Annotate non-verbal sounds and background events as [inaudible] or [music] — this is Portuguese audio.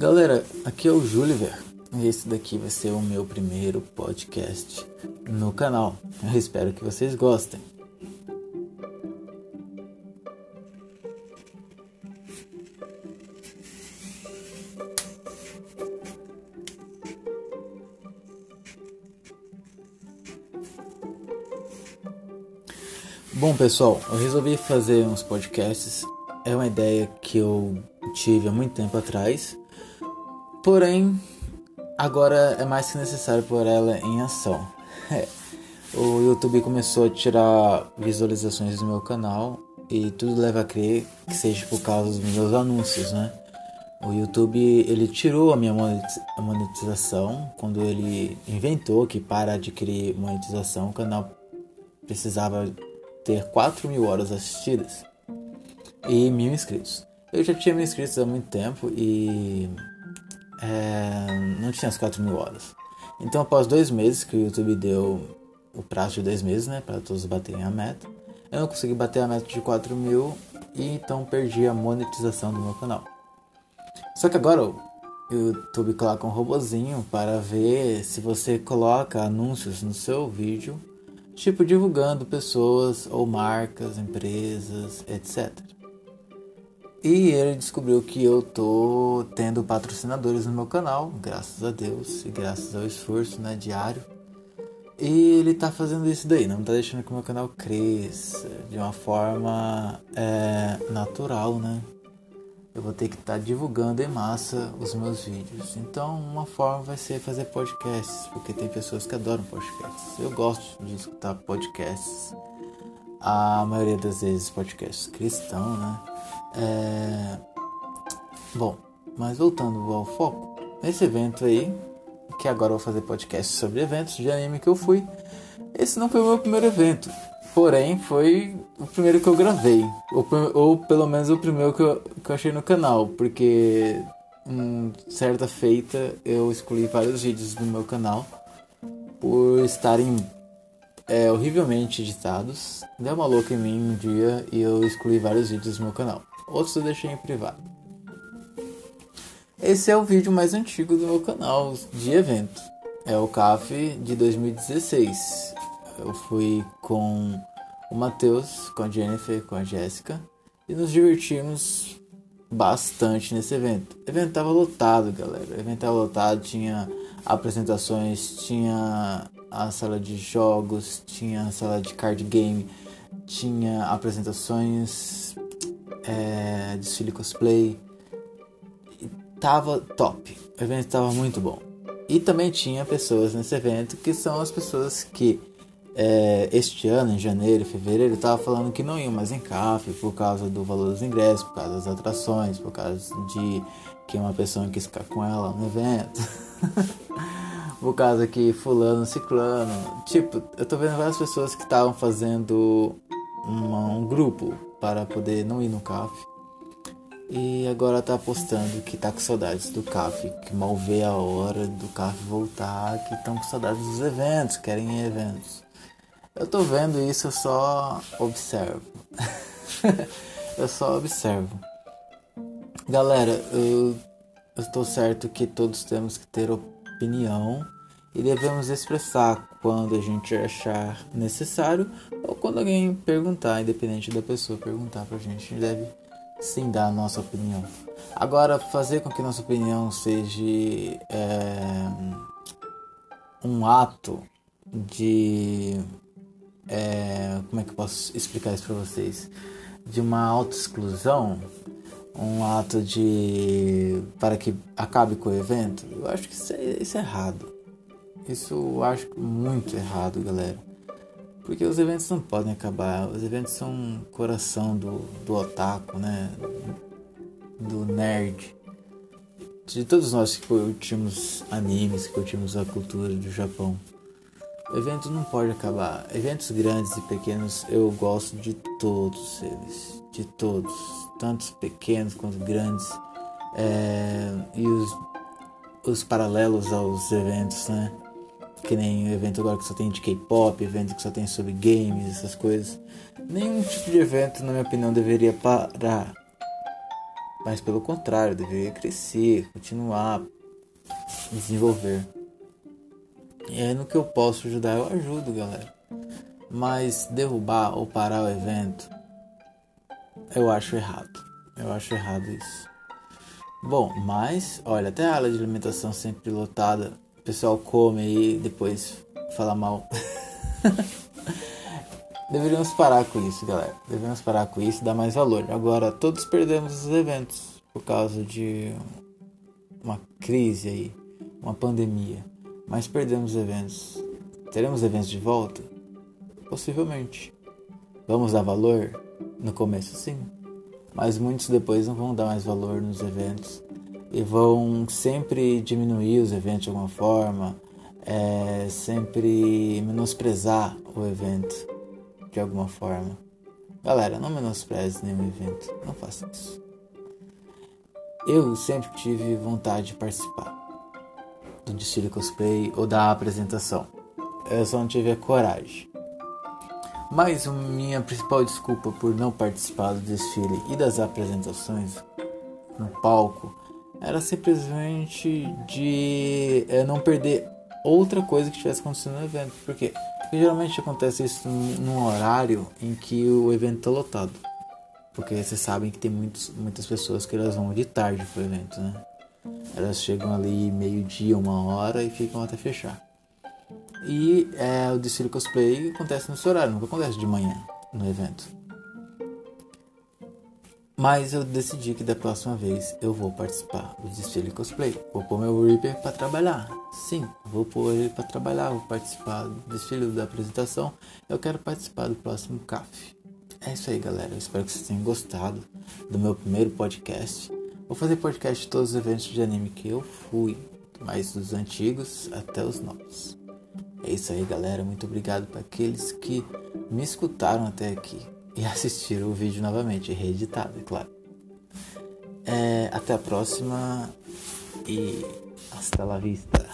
Galera, aqui é o Juliver e esse daqui vai ser o meu primeiro podcast no canal. Eu espero que vocês gostem. Bom, pessoal, eu resolvi fazer uns podcasts. É uma ideia que eu tive há muito tempo atrás Porém, agora é mais que necessário pôr ela em ação. [laughs] É. O YouTube começou a tirar visualizações do meu canal e tudo leva a crer que seja por causa dos meus anúncios, né? O YouTube ele tirou a minha monetização quando ele inventou que para adquirir monetização o canal precisava ter 4 mil horas assistidas e mil inscritos. Eu já tinha mil inscritos há muito tempo e é, não tinha as 4 mil horas. Então, após dois meses que o YouTube deu o prazo de dois meses, né, para todos baterem a meta, eu não consegui bater a meta de 4 mil e então perdi a monetização do meu canal. Só que agora o YouTube coloca um robozinho para ver se você coloca anúncios no seu vídeo, tipo divulgando pessoas ou marcas, empresas, etc. E ele descobriu que eu tô tendo patrocinadores no meu canal, graças a Deus e graças ao esforço né, diário. E ele tá fazendo isso daí, não tá deixando que o meu canal cresça de uma forma é, natural, né? Eu vou ter que estar tá divulgando em massa os meus vídeos. Então, uma forma vai ser fazer podcasts, porque tem pessoas que adoram podcasts. Eu gosto de escutar podcasts. A maioria das vezes podcasts cristão, né? É... Bom, mas voltando ao foco, nesse evento aí, que agora eu vou fazer podcast sobre eventos de anime que eu fui, esse não foi o meu primeiro evento, porém foi o primeiro que eu gravei, ou, ou pelo menos o primeiro que eu, que eu achei no canal, porque em certa feita eu excluí vários vídeos do meu canal por estarem é, horrivelmente editados. Deu uma louca em mim um dia e eu excluí vários vídeos do meu canal outros eu deixei em privado. Esse é o vídeo mais antigo do meu canal de evento. É o CAF de 2016. Eu fui com o Matheus, com a Jennifer, com a Jéssica e nos divertimos bastante nesse evento. O evento tava lotado, galera. O evento tava lotado, tinha apresentações, tinha a sala de jogos, tinha a sala de card game, tinha apresentações, é, desfile cosplay. E tava top. O evento tava muito bom. E também tinha pessoas nesse evento que são as pessoas que é, este ano, em janeiro, fevereiro, tava falando que não iam mais em CAF por causa do valor dos ingressos, por causa das atrações, por causa de que uma pessoa quis ficar com ela no evento. [laughs] por causa que fulano, ciclano. Tipo, eu tô vendo várias pessoas que estavam fazendo uma, um grupo para poder não ir no CAF. E agora tá postando que tá com saudades do CAF, que mal vê a hora do CAF voltar, que estão com saudades dos eventos, querem eventos. Eu tô vendo isso, eu só observo. [laughs] eu só observo. Galera, eu, estou certo que todos temos que ter opinião e devemos expressar quando a gente achar necessário ou quando alguém perguntar, independente da pessoa perguntar pra gente, a gente deve sim dar a nossa opinião. Agora, fazer com que nossa opinião seja é, um ato de. É, como é que eu posso explicar isso pra vocês? De uma autoexclusão, um ato de. para que acabe com o evento, eu acho que isso é, isso é errado. Isso eu acho muito errado, galera. Porque os eventos não podem acabar. Os eventos são coração do, do otaku, né? Do nerd. De todos nós que curtimos animes, que curtimos a cultura do Japão. O evento não pode acabar. Eventos grandes e pequenos, eu gosto de todos eles. De todos. Tantos pequenos quanto grandes. É, e os, os paralelos aos eventos, né? que nem evento agora que só tem de K-pop, evento que só tem sobre games, essas coisas. Nenhum tipo de evento, na minha opinião, deveria parar. Mas pelo contrário, deveria crescer, continuar, desenvolver. E é no que eu posso ajudar, eu ajudo, galera. Mas derrubar ou parar o evento, eu acho errado. Eu acho errado isso. Bom, mas, olha, até a área de alimentação sempre lotada. O pessoal come e depois fala mal. [laughs] Deveríamos parar com isso, galera. Deveríamos parar com isso e dar mais valor. Agora, todos perdemos os eventos por causa de uma crise aí, uma pandemia. Mas perdemos eventos. Teremos eventos de volta? Possivelmente. Vamos dar valor? No começo, sim. Mas muitos depois não vão dar mais valor nos eventos e vão sempre diminuir os eventos de alguma forma, é, sempre menosprezar o evento de alguma forma. Galera, não menospreze nenhum evento, não faça isso. Eu sempre tive vontade de participar do desfile cosplay ou da apresentação. Eu só não tive a coragem. Mas minha principal desculpa por não participar do desfile e das apresentações no palco era simplesmente de é, não perder outra coisa que estivesse acontecendo no evento. Por quê? Porque geralmente acontece isso num horário em que o evento está lotado. Porque vocês sabem que tem muitos, muitas pessoas que elas vão de tarde pro evento, né? Elas chegam ali meio-dia, uma hora e ficam até fechar. E é, o desfile cosplay acontece nesse horário, nunca acontece de manhã no evento. Mas eu decidi que da próxima vez eu vou participar do desfile cosplay. Vou pôr meu Reaper para trabalhar. Sim, vou pôr ele para trabalhar, vou participar do desfile da apresentação. Eu quero participar do próximo CAF. É isso aí, galera. Eu espero que vocês tenham gostado do meu primeiro podcast. Vou fazer podcast de todos os eventos de anime que eu fui, mais dos antigos até os novos. É isso aí, galera. Muito obrigado para aqueles que me escutaram até aqui e [laughs] assistir o vídeo novamente, reeditado, é claro. É, até a próxima e hasta la vista.